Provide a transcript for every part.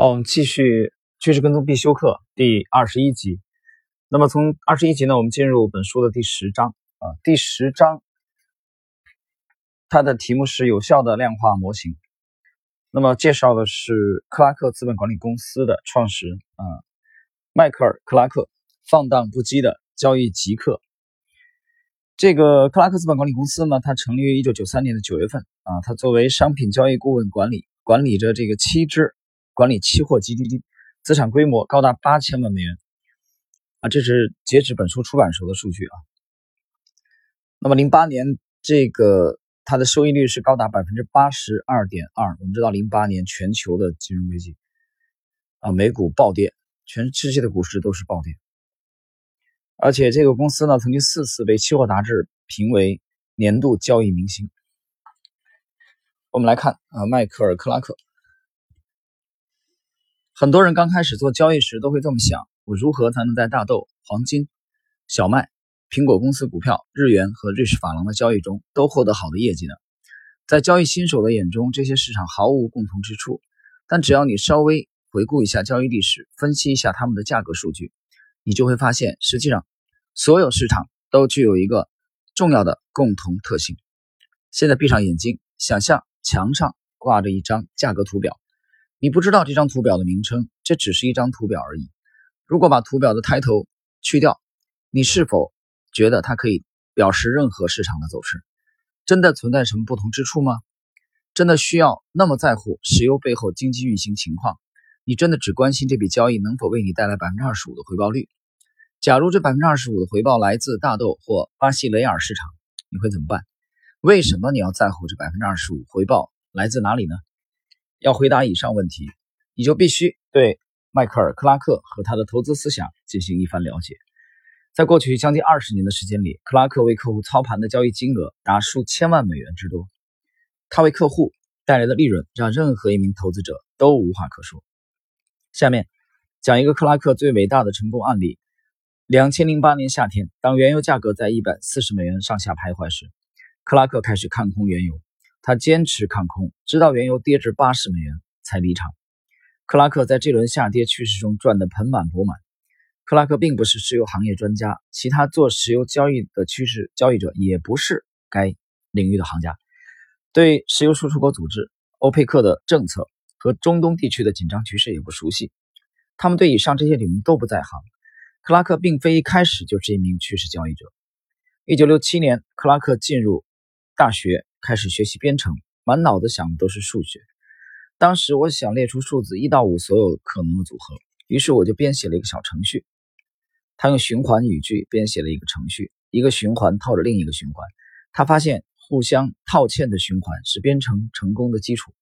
好，我们继续趋势跟踪必修课第二十一集。那么从二十一集呢，我们进入本书的第十章啊。第十章它的题目是有效的量化模型。那么介绍的是克拉克资本管理公司的创始人啊，迈克尔·克拉克，放荡不羁的交易极客。这个克拉克资本管理公司呢，它成立于一九九三年的九月份啊。它作为商品交易顾问管理，管理着这个七只。管理期货基金，资产规模高达八千万美元啊！这是截止本书出版时候的数据啊。那么零八年这个它的收益率是高达百分之八十二点二。我们知道零八年全球的金融危机啊，美股暴跌，全世界的股市都是暴跌。而且这个公司呢，曾经四次被期货杂志评为年度交易明星。我们来看啊，迈克尔·克拉克。很多人刚开始做交易时都会这么想：我如何才能在大豆、黄金、小麦、苹果公司股票、日元和瑞士法郎的交易中都获得好的业绩呢？在交易新手的眼中，这些市场毫无共同之处。但只要你稍微回顾一下交易历史，分析一下它们的价格数据，你就会发现，实际上所有市场都具有一个重要的共同特性。现在闭上眼睛，想象墙上挂着一张价格图表。你不知道这张图表的名称，这只是一张图表而已。如果把图表的抬头去掉，你是否觉得它可以表示任何市场的走势？真的存在什么不同之处吗？真的需要那么在乎石油背后经济运行情况？你真的只关心这笔交易能否为你带来百分之二十五的回报率？假如这百分之二十五的回报来自大豆或巴西雷尔市场，你会怎么办？为什么你要在乎这百分之二十五回报来自哪里呢？要回答以上问题，你就必须对迈克尔·克拉克和他的投资思想进行一番了解。在过去将近二十年的时间里，克拉克为客户操盘的交易金额达数千万美元之多。他为客户带来的利润让任何一名投资者都无话可说。下面讲一个克拉克最伟大的成功案例：两千零八年夏天，当原油价格在一百四十美元上下徘徊时，克拉克开始看空原油。他坚持看空，直到原油跌至八十美元才离场。克拉克在这轮下跌趋势中赚得盆满钵满。克拉克并不是石油行业专家，其他做石油交易的趋势交易者也不是该领域的行家，对石油输出国组织、欧佩克的政策和中东地区的紧张局势也不熟悉。他们对以上这些领域都不在行。克拉克并非一开始就是一名趋势交易者。一九六七年，克拉克进入大学。开始学习编程，满脑子想的都是数学。当时我想列出数字一到五所有可能的组合，于是我就编写了一个小程序。他用循环语句编写了一个程序，一个循环套着另一个循环。他发现互相套嵌的循环是编程成功的基础。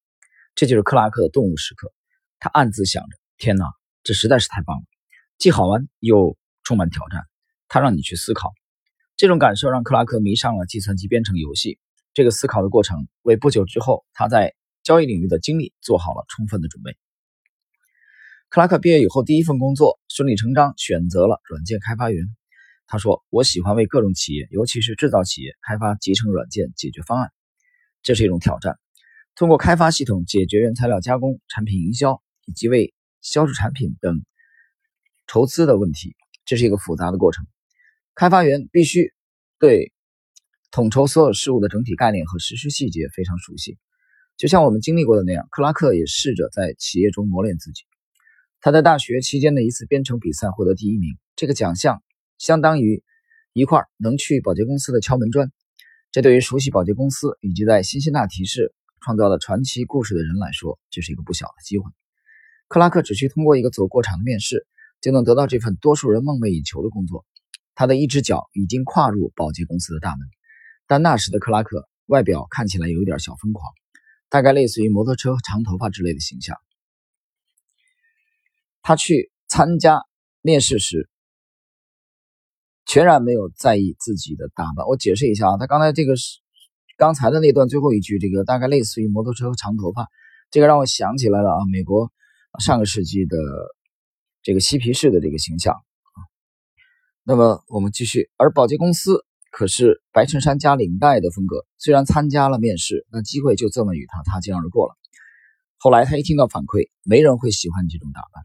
这就是克拉克的动物时刻。他暗自想着：天哪，这实在是太棒了，既好玩又充满挑战。他让你去思考，这种感受让克拉克迷上了计算机编程游戏。这个思考的过程为不久之后他在交易领域的经历做好了充分的准备。克拉克毕业以后，第一份工作顺理成章选择了软件开发员。他说：“我喜欢为各种企业，尤其是制造企业开发集成软件解决方案，这是一种挑战。通过开发系统解决原材料加工、产品营销以及为销售产品等筹资的问题，这是一个复杂的过程。开发员必须对。”统筹所有事物的整体概念和实施细节非常熟悉，就像我们经历过的那样。克拉克也试着在企业中磨练自己。他在大学期间的一次编程比赛获得第一名，这个奖项相当于一块能去保洁公司的敲门砖。这对于熟悉保洁公司以及在辛辛那提市创造了传奇故事的人来说，这是一个不小的机会。克拉克只需通过一个走过场的面试，就能得到这份多数人梦寐以求的工作。他的一只脚已经跨入保洁公司的大门。但那时的克拉克外表看起来有一点小疯狂，大概类似于摩托车、长头发之类的形象。他去参加面试时，全然没有在意自己的打扮。我解释一下啊，他刚才这个是刚才的那段最后一句，这个大概类似于摩托车和长头发，这个让我想起来了啊，美国上个世纪的这个嬉皮士的这个形象啊。那么我们继续，而保洁公司。可是白衬衫加领带的风格，虽然参加了面试，那机会就这么与他擦肩而过了。后来他一听到反馈，没人会喜欢你这种打扮。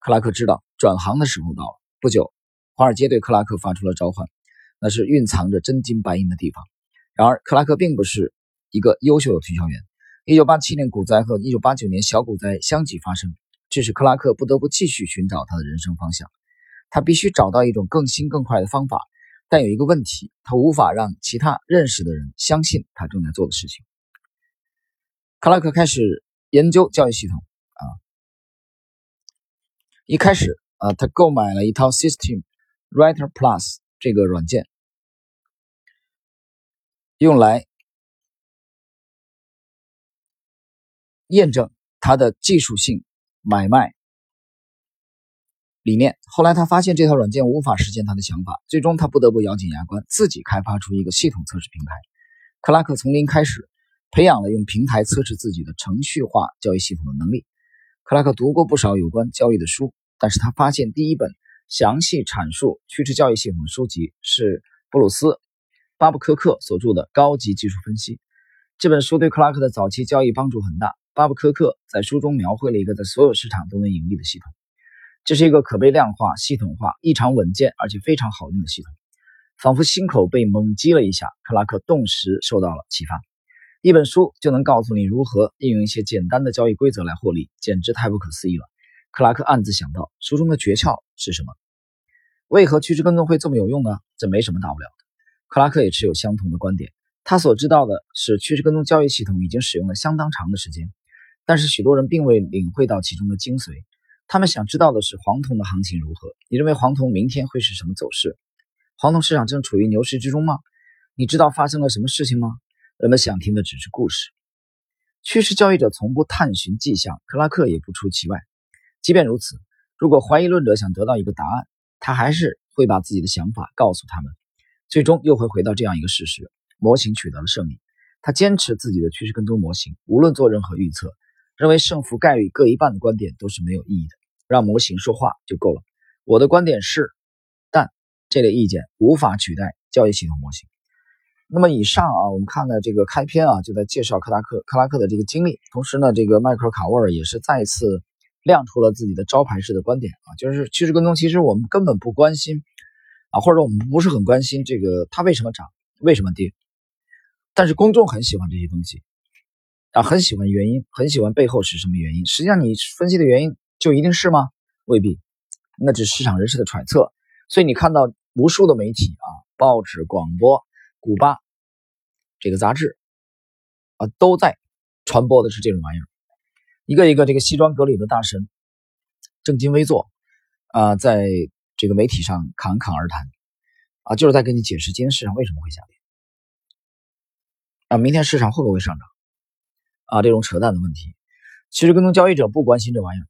克拉克知道转行的时候到了。不久，华尔街对克拉克发出了召唤，那是蕴藏着真金白银的地方。然而，克拉克并不是一个优秀的推销员。1987年股灾和1989年小股灾相继发生，这使克拉克不得不继续寻找他的人生方向。他必须找到一种更新更快的方法，但有一个问题，他无法让其他认识的人相信他正在做的事情。克拉克开始研究教育系统啊，一开始啊，他购买了一套 System Writer Plus 这个软件，用来验证他的技术性买卖理念。后来他发现这套软件无法实现他的想法，最终他不得不咬紧牙关，自己开发出一个系统测试平台。克拉克从零开始。培养了用平台测试自己的程序化交易系统的能力。克拉克读过不少有关交易的书，但是他发现第一本详细阐述趋势交易系统的书籍是布鲁斯·巴布科克所著的《高级技术分析》。这本书对克拉克的早期交易帮助很大。巴布科克在书中描绘了一个在所有市场都能盈利的系统，这是一个可被量化、系统化、异常稳健而且非常好用的系统。仿佛心口被猛击了一下，克拉克顿时受到了启发。一本书就能告诉你如何应用一些简单的交易规则来获利，简直太不可思议了。克拉克暗自想到，书中的诀窍是什么？为何趋势跟踪会这么有用呢？这没什么大不了的。克拉克也持有相同的观点。他所知道的是，趋势跟踪交易系统已经使用了相当长的时间，但是许多人并未领会到其中的精髓。他们想知道的是黄铜的行情如何？你认为黄铜明天会是什么走势？黄铜市场正处于牛市之中吗？你知道发生了什么事情吗？人们想听的只是故事。趋势交易者从不探寻迹象，克拉克也不出其外。即便如此，如果怀疑论者想得到一个答案，他还是会把自己的想法告诉他们，最终又会回到这样一个事实：模型取得了胜利。他坚持自己的趋势跟踪模型，无论做任何预测，认为胜负概率各一半的观点都是没有意义的。让模型说话就够了。我的观点是，但这类意见无法取代交易系统模型。那么以上啊，我们看的这个开篇啊，就在介绍克拉克克拉克的这个经历。同时呢，这个迈克尔卡沃尔也是再一次亮出了自己的招牌式的观点啊，就是趋势跟踪，其实我们根本不关心啊，或者我们不是很关心这个它为什么涨，为什么跌。但是公众很喜欢这些东西啊，很喜欢原因，很喜欢背后是什么原因。实际上你分析的原因就一定是吗？未必，那只是市场人士的揣测。所以你看到无数的媒体啊，报纸、广播。古巴这个杂志啊，都在传播的是这种玩意儿，一个一个这个西装革履的大神，正襟危坐啊，在这个媒体上侃侃而谈啊，就是在跟你解释今天市场为什么会下跌啊，明天市场会不会上涨啊？这种扯淡的问题，其实跟踪交易者不关心这玩意儿，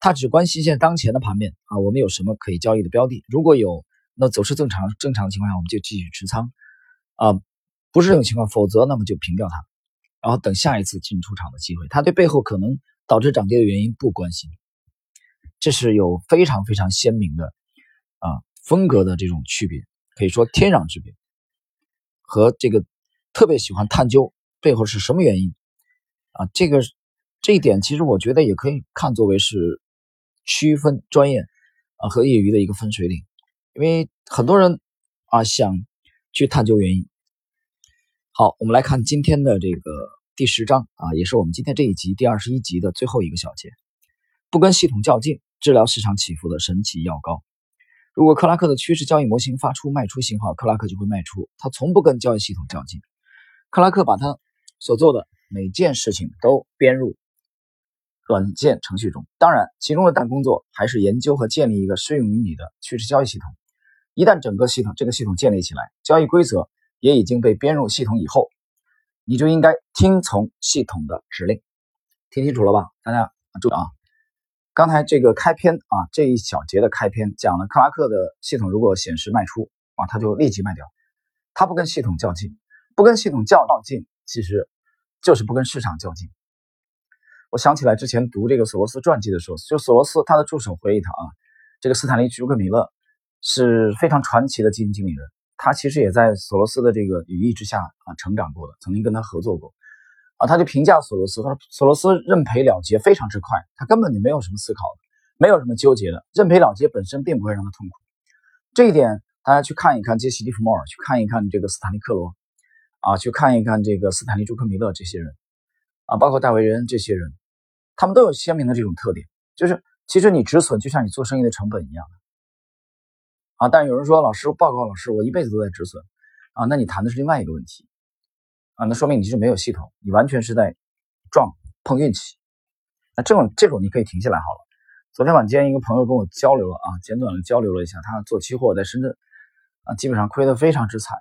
他只关心现在当前的盘面啊，我们有什么可以交易的标的？如果有，那走势正常正常的情况下，我们就继续持仓。啊，不是这种情况，否则那么就平掉它，然后等下一次进出场的机会。他对背后可能导致涨跌的原因不关心，这是有非常非常鲜明的啊风格的这种区别，可以说天壤之别。和这个特别喜欢探究背后是什么原因啊，这个这一点其实我觉得也可以看作为是区分专业啊和业余的一个分水岭，因为很多人啊想。去探究原因。好，我们来看今天的这个第十章啊，也是我们今天这一集第二十一集的最后一个小节。不跟系统较劲，治疗市场起伏的神奇药膏。如果克拉克的趋势交易模型发出卖出信号，克拉克就会卖出。他从不跟交易系统较劲。克拉克把他所做的每件事情都编入软件程序中，当然，其中的大工作还是研究和建立一个适用于你的趋势交易系统。一旦整个系统这个系统建立起来，交易规则也已经被编入系统以后，你就应该听从系统的指令。听清楚了吧？大家注意啊！刚才这个开篇啊，这一小节的开篇讲了克拉克的系统，如果显示卖出啊，他就立即卖掉。他不跟系统较劲，不跟系统较劲，其实就是不跟市场较劲。我想起来之前读这个索罗斯传记的时候，就索罗斯他的助手回忆他啊，这个斯坦利·朱克米勒。是非常传奇的基金经理人，他其实也在索罗斯的这个羽翼之下啊成长过的，曾经跟他合作过，啊，他就评价索罗斯，他说索罗斯认赔了结非常之快，他根本就没有什么思考的，没有什么纠结的，认赔了结本身并不会让他痛苦。这一点大家去看一看杰西·利弗莫尔，去看一看这个斯坦利·克罗，啊，去看一看这个斯坦利·朱克米勒这些人，啊，包括戴维·恩这些人，他们都有鲜明的这种特点，就是其实你止损就像你做生意的成本一样，啊，但有人说老师报告老师，我一辈子都在止损，啊，那你谈的是另外一个问题。啊，那说明你是没有系统，你完全是在撞碰运气。那这种这种你可以停下来好了。昨天晚间一个朋友跟我交流了啊，简短的交流了一下，他做期货在深圳啊，基本上亏得非常之惨，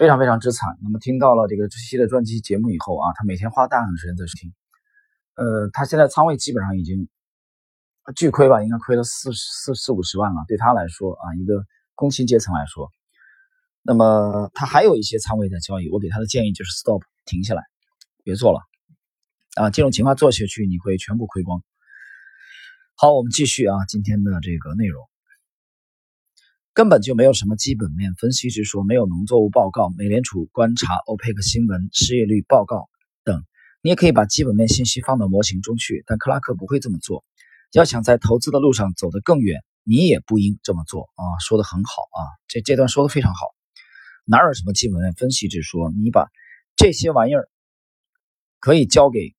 非常非常之惨。那么听到了这个这期的专辑节目以后啊，他每天花大量的时间在听。呃，他现在仓位基本上已经巨亏吧，应该亏了四四四五十万了。对他来说啊，一个工薪阶层来说。那么他还有一些仓位在交易，我给他的建议就是 stop 停下来，别做了啊！这种情况做下去你会全部亏光。好，我们继续啊，今天的这个内容根本就没有什么基本面分析之说，没有农作物报告、美联储观察、欧佩克新闻、失业率报告等，你也可以把基本面信息放到模型中去，但克拉克不会这么做。要想在投资的路上走得更远，你也不应这么做啊！说的很好啊，这这段说的非常好。哪有什么基本面分析之说？你把这些玩意儿可以交给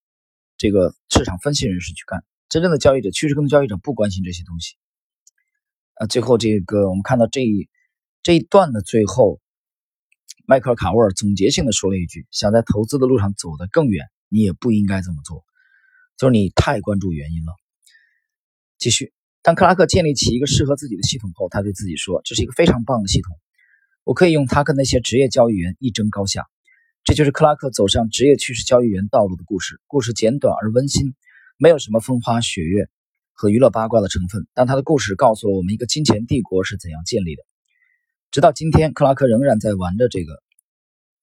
这个市场分析人士去干。真正的交易者、趋势跟踪交易者不关心这些东西。啊，最后这个我们看到这一这一段的最后，迈克尔·卡沃尔总结性的说了一句：“想在投资的路上走得更远，你也不应该这么做。”就是你太关注原因了。继续，当克拉克建立起一个适合自己的系统后，他对自己说：“这是一个非常棒的系统。”我可以用它跟那些职业交易员一争高下，这就是克拉克走上职业趋势交易员道路的故事。故事简短而温馨，没有什么风花雪月和娱乐八卦的成分，但他的故事告诉了我们一个金钱帝国是怎样建立的。直到今天，克拉克仍然在玩着这个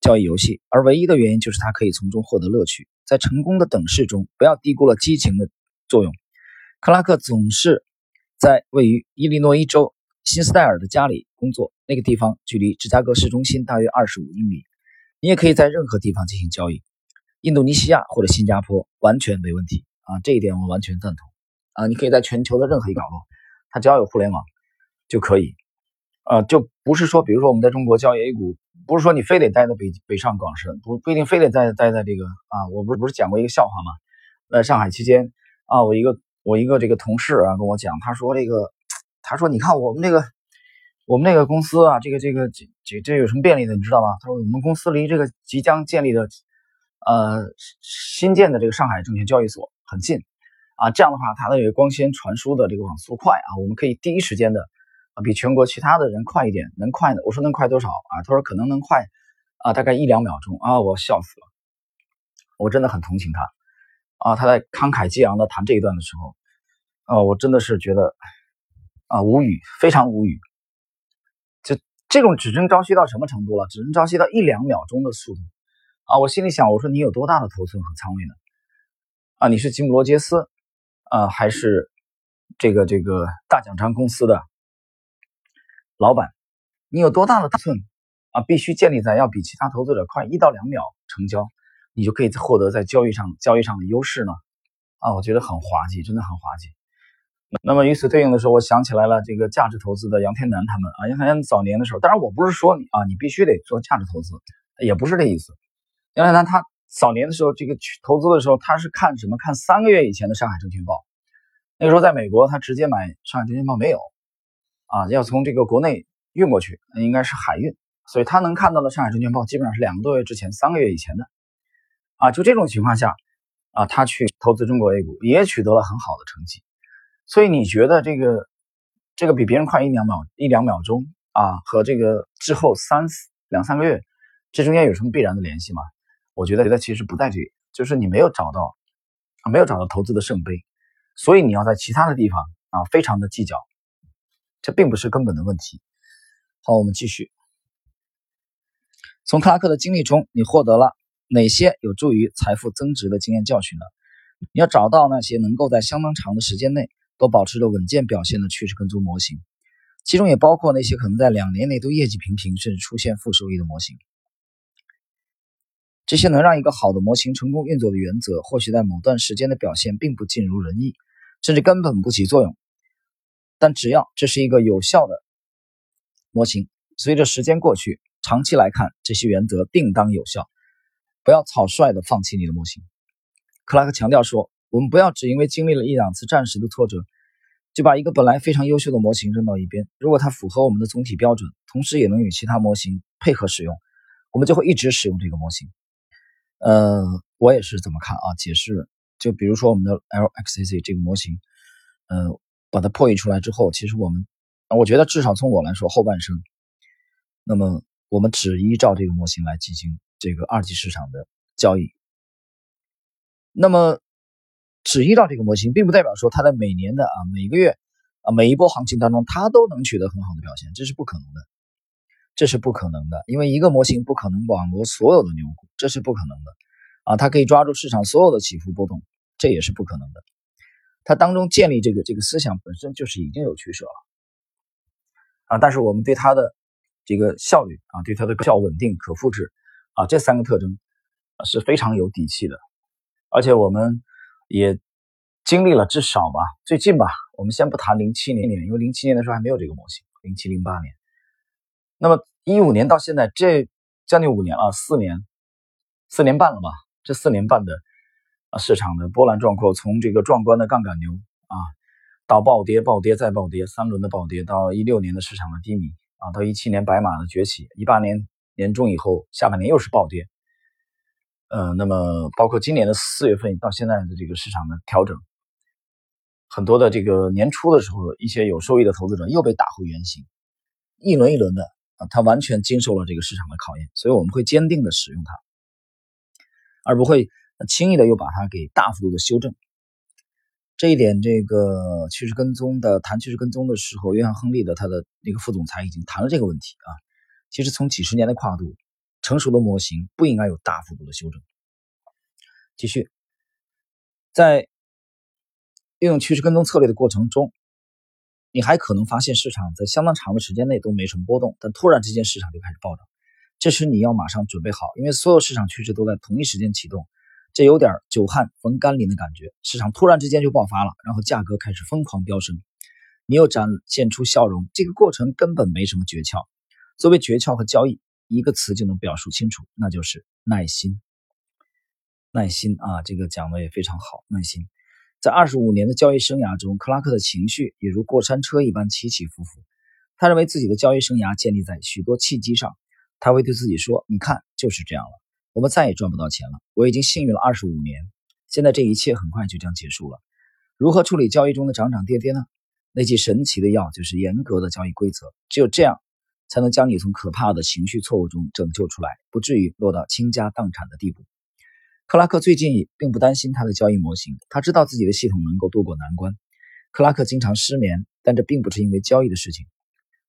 交易游戏，而唯一的原因就是他可以从中获得乐趣。在成功的等式中，不要低估了激情的作用。克拉克总是在位于伊利诺伊州。新斯戴尔的家里工作，那个地方距离芝加哥市中心大约二十五英里。你也可以在任何地方进行交易，印度尼西亚或者新加坡完全没问题啊！这一点我完全赞同啊！你可以在全球的任何一个角落，它只要有互联网就可以啊，就不是说，比如说我们在中国交易 A 股，不是说你非得待在北北上广深，不不一定非得待待在这个啊！我不是不是讲过一个笑话吗？在上海期间啊，我一个我一个这个同事啊跟我讲，他说这个。他说：“你看我们这个，我们那个公司啊，这个这个这这这有什么便利的？你知道吗？”他说：“我们公司离这个即将建立的，呃，新建的这个上海证券交易所很近啊。这样的话，它的光纤传输的这个网速快啊，我们可以第一时间的啊，比全国其他的人快一点。能快的，我说能快多少啊？他说可能能快啊，大概一两秒钟啊。我笑死了，我真的很同情他啊。他在慷慨激昂的谈这一段的时候，啊，我真的是觉得。”啊，无语，非常无语。就这种只争朝夕到什么程度了？只争朝夕到一两秒钟的速度啊！我心里想，我说你有多大的头寸和仓位呢？啊，你是吉姆罗杰斯啊，还是这个这个大奖章公司的老板？你有多大的头寸啊？必须建立在要比其他投资者快一到两秒成交，你就可以获得在交易上交易上的优势呢？啊，我觉得很滑稽，真的很滑稽。那么与此对应的时候，我想起来了，这个价值投资的杨天南他们啊，杨天南早年的时候，当然我不是说你啊，你必须得做价值投资，也不是这意思。杨天南他早年的时候，这个去投资的时候，他是看什么？看三个月以前的上海证券报。那个时候在美国，他直接买上海证券报没有啊，要从这个国内运过去，应该是海运，所以他能看到的上海证券报基本上是两个多月之前、三个月以前的啊。就这种情况下啊，他去投资中国 A 股，也取得了很好的成绩。所以你觉得这个这个比别人快一两秒一两秒钟啊，和这个之后三四两三个月，这中间有什么必然的联系吗？我觉得觉得其实不在这里，就是你没有找到，没有找到投资的圣杯，所以你要在其他的地方啊，非常的计较，这并不是根本的问题。好，我们继续。从克拉克的经历中，你获得了哪些有助于财富增值的经验教训呢？你要找到那些能够在相当长的时间内。都保持着稳健表现的趋势跟踪模型，其中也包括那些可能在两年内都业绩平平甚至出现负收益的模型。这些能让一个好的模型成功运作的原则，或许在某段时间的表现并不尽如人意，甚至根本不起作用。但只要这是一个有效的模型，随着时间过去，长期来看，这些原则定当有效。不要草率地放弃你的模型。克拉克强调说：“我们不要只因为经历了一两次暂时的挫折，就把一个本来非常优秀的模型扔到一边。如果它符合我们的总体标准，同时也能与其他模型配合使用，我们就会一直使用这个模型。”呃，我也是怎么看啊。解释就比如说我们的 LXAC 这个模型，嗯，把它破译出来之后，其实我们，我觉得至少从我来说，后半生，那么我们只依照这个模型来进行这个二级市场的交易。那么，只依照这个模型，并不代表说它在每年的啊每个月啊每一波行情当中，它都能取得很好的表现，这是不可能的，这是不可能的，因为一个模型不可能网罗所有的牛股，这是不可能的啊，它可以抓住市场所有的起伏波动，这也是不可能的。它当中建立这个这个思想本身就是已经有取舍了啊，但是我们对它的这个效率啊，对它的较稳定、可复制啊这三个特征是非常有底气的。而且我们也经历了至少吧，最近吧，我们先不谈零七年，因为零七年的时候还没有这个模型，零七零八年，那么一五年到现在这将近五年啊，四年，四年半了吧？这四年半的啊市场的波澜壮阔，从这个壮观的杠杆牛啊，到暴跌、暴跌再暴跌，三轮的暴跌，到一六年的市场的低迷啊，到一七年白马的崛起，一八年年中以后下半年又是暴跌。呃，那么包括今年的四月份到现在的这个市场的调整，很多的这个年初的时候，一些有收益的投资者又被打回原形，一轮一轮的啊，他完全经受了这个市场的考验，所以我们会坚定的使用它，而不会轻易的又把它给大幅度的修正。这一点，这个趋势跟踪的谈趋势跟踪的时候，约翰亨利的他的那个副总裁已经谈了这个问题啊。其实从几十年的跨度。成熟的模型不应该有大幅度的修正。继续，在运用趋势跟踪策略的过程中，你还可能发现市场在相当长的时间内都没什么波动，但突然之间市场就开始暴涨。这时你要马上准备好，因为所有市场趋势都在同一时间启动，这有点久旱逢甘霖的感觉。市场突然之间就爆发了，然后价格开始疯狂飙升，你又展现出笑容。这个过程根本没什么诀窍。作为诀窍和交易。一个词就能表述清楚，那就是耐心。耐心啊，这个讲的也非常好。耐心，在二十五年的交易生涯中，克拉克的情绪也如过山车一般起起伏伏。他认为自己的交易生涯建立在许多契机上。他会对自己说：“你看，就是这样了，我们再也赚不到钱了。我已经幸运了二十五年，现在这一切很快就将结束了。如何处理交易中的涨涨跌跌呢？那剂神奇的药就是严格的交易规则。只有这样。”才能将你从可怕的情绪错误中拯救出来，不至于落到倾家荡产的地步。克拉克最近并不担心他的交易模型，他知道自己的系统能够渡过难关。克拉克经常失眠，但这并不是因为交易的事情。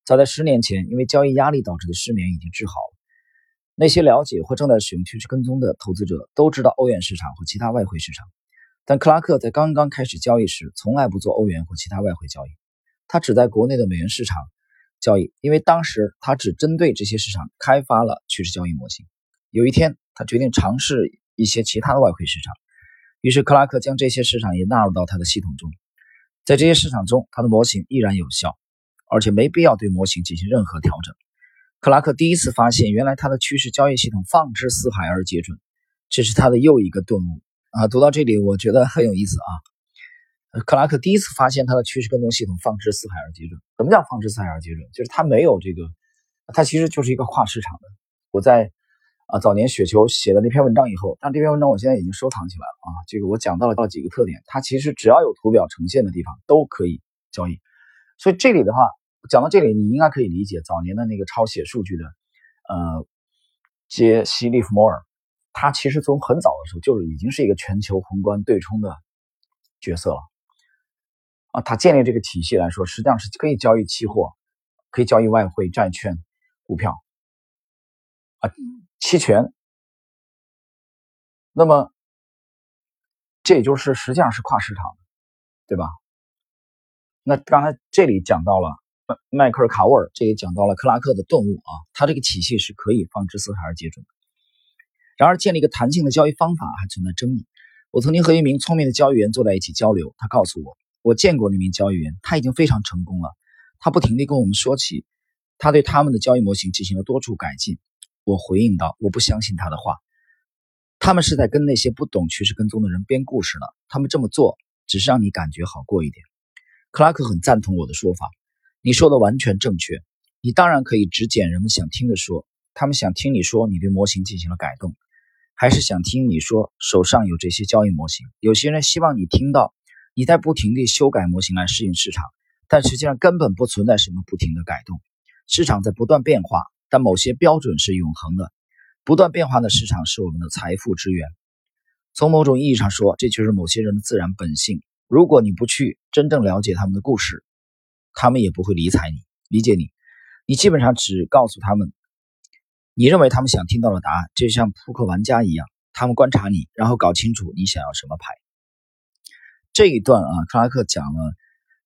早在十年前，因为交易压力导致的失眠已经治好了。那些了解或正在使用趋势跟踪的投资者都知道欧元市场和其他外汇市场，但克拉克在刚刚开始交易时从来不做欧元或其他外汇交易，他只在国内的美元市场。交易，因为当时他只针对这些市场开发了趋势交易模型。有一天，他决定尝试一些其他的外汇市场，于是克拉克将这些市场也纳入到他的系统中。在这些市场中，他的模型依然有效，而且没必要对模型进行任何调整。克拉克第一次发现，原来他的趋势交易系统放之四海而皆准，这是他的又一个顿悟啊！读到这里，我觉得很有意思啊。克拉克第一次发现他的趋势跟踪系统放之四海而皆准。什么叫放之四海而皆准？就是他没有这个，他其实就是一个跨市场的。我在啊早年雪球写的那篇文章以后，但这篇文章我现在已经收藏起来了啊。这个我讲到了到几个特点，它其实只要有图表呈现的地方都可以交易。所以这里的话，讲到这里，你应该可以理解早年的那个抄写数据的呃杰西·利弗莫尔，他其实从很早的时候就已经是一个全球宏观对冲的角色了。啊，他建立这个体系来说，实际上是可以交易期货，可以交易外汇、债券、股票，啊，期权。那么，这也就是实际上是跨市场，对吧？那刚才这里讲到了迈克尔·卡沃尔，这也讲到了克拉克的顿悟啊，他这个体系是可以放之四海而皆准的。然而，建立一个弹性的交易方法还存在争议。我曾经和一名聪明的交易员坐在一起交流，他告诉我，我见过那名交易员，他已经非常成功了。他不停地跟我们说起，他对他们的交易模型进行了多处改进。我回应道：“我不相信他的话，他们是在跟那些不懂趋势跟踪的人编故事呢。他们这么做只是让你感觉好过一点。”克拉克很赞同我的说法，你说的完全正确。你当然可以只捡人们想听的说，他们想听你说你对模型进行了改动，还是想听你说手上有这些交易模型。有些人希望你听到你在不停地修改模型来适应市场，但实际上根本不存在什么不停的改动，市场在不断变化。但某些标准是永恒的，不断变化的市场是我们的财富之源。从某种意义上说，这就是某些人的自然本性。如果你不去真正了解他们的故事，他们也不会理睬你、理解你。你基本上只告诉他们你认为他们想听到的答案，就像扑克玩家一样，他们观察你，然后搞清楚你想要什么牌。这一段啊，克拉克讲了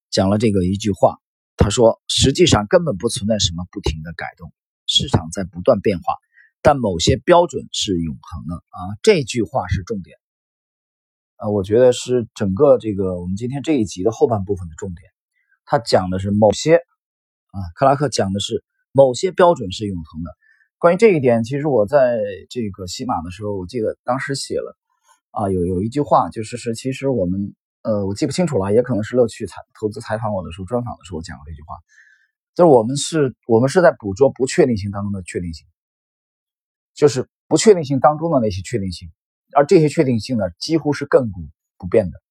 讲了这个一句话，他说：“实际上根本不存在什么不停的改动。”市场在不断变化，但某些标准是永恒的啊！这句话是重点，呃，我觉得是整个这个我们今天这一集的后半部分的重点。他讲的是某些啊，克拉克讲的是某些标准是永恒的。关于这一点，其实我在这个喜马的时候，我记得当时写了啊，有有一句话，就是是其实我们呃，我记不清楚了，也可能是乐趣采投资采访我的时候专访的时候讲过这句话。就是我们是，我们是在捕捉不确定性当中的确定性，就是不确定性当中的那些确定性，而这些确定性呢，几乎是亘古不变的。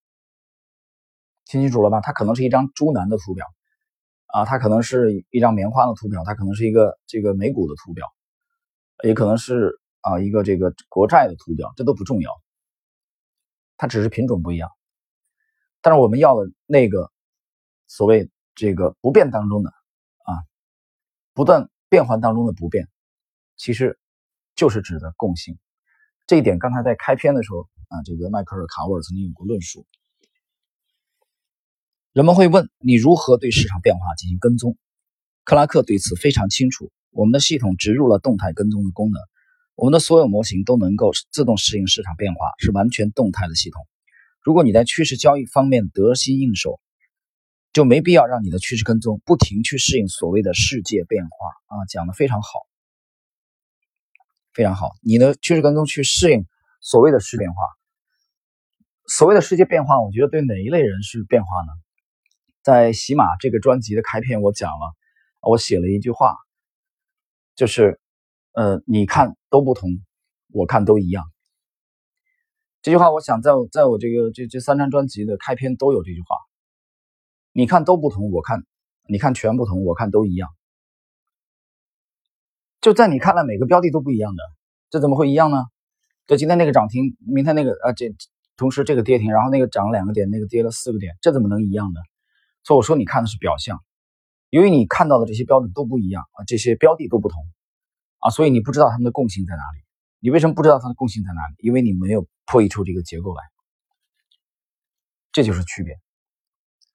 听清楚了吧？它可能是一张猪腩的图表，啊，它可能是一张棉花的图表，它可能是一个这个美股的图表，也可能是啊一个这个国债的图表，这都不重要，它只是品种不一样。但是我们要的那个所谓这个不变当中的。不断变换当中的不变，其实就是指的共性。这一点刚才在开篇的时候啊，这个迈克尔·卡沃尔曾经有过论述。人们会问你如何对市场变化进行跟踪？克拉克对此非常清楚。我们的系统植入了动态跟踪的功能，我们的所有模型都能够自动适应市场变化，是完全动态的系统。如果你在趋势交易方面得心应手，就没必要让你的趋势跟踪不停去适应所谓的世界变化啊，讲的非常好，非常好。你的趋势跟踪去适应所谓的世界变化，所谓的世界变化，我觉得对哪一类人是变化呢？在喜马这个专辑的开篇，我讲了，我写了一句话，就是，呃，你看都不同，我看都一样。这句话，我想在在我这个这这三张专辑的开篇都有这句话。你看都不同，我看，你看全不同，我看都一样。就在你看来，每个标的都不一样的，这怎么会一样呢？就今天那个涨停，明天那个啊，这同时这个跌停，然后那个涨了两个点，那个跌了四个点，这怎么能一样呢？所以我说你看的是表象，由于你看到的这些标准都不一样啊，这些标的都不同啊，所以你不知道它们的共性在哪里。你为什么不知道它的共性在哪里？因为你没有破译出这个结构来，这就是区别。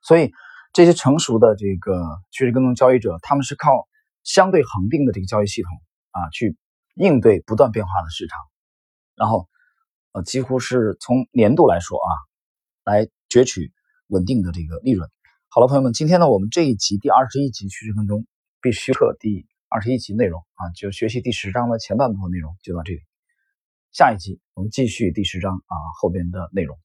所以。这些成熟的这个趋势跟踪交易者，他们是靠相对恒定的这个交易系统啊，去应对不断变化的市场，然后呃，几乎是从年度来说啊，来攫取稳定的这个利润。好了，朋友们，今天呢，我们这一集第二十一集趋势跟踪必须课第二十一集内容啊，就学习第十章的前半部分内容就到这里，下一集我们继续第十章啊后边的内容。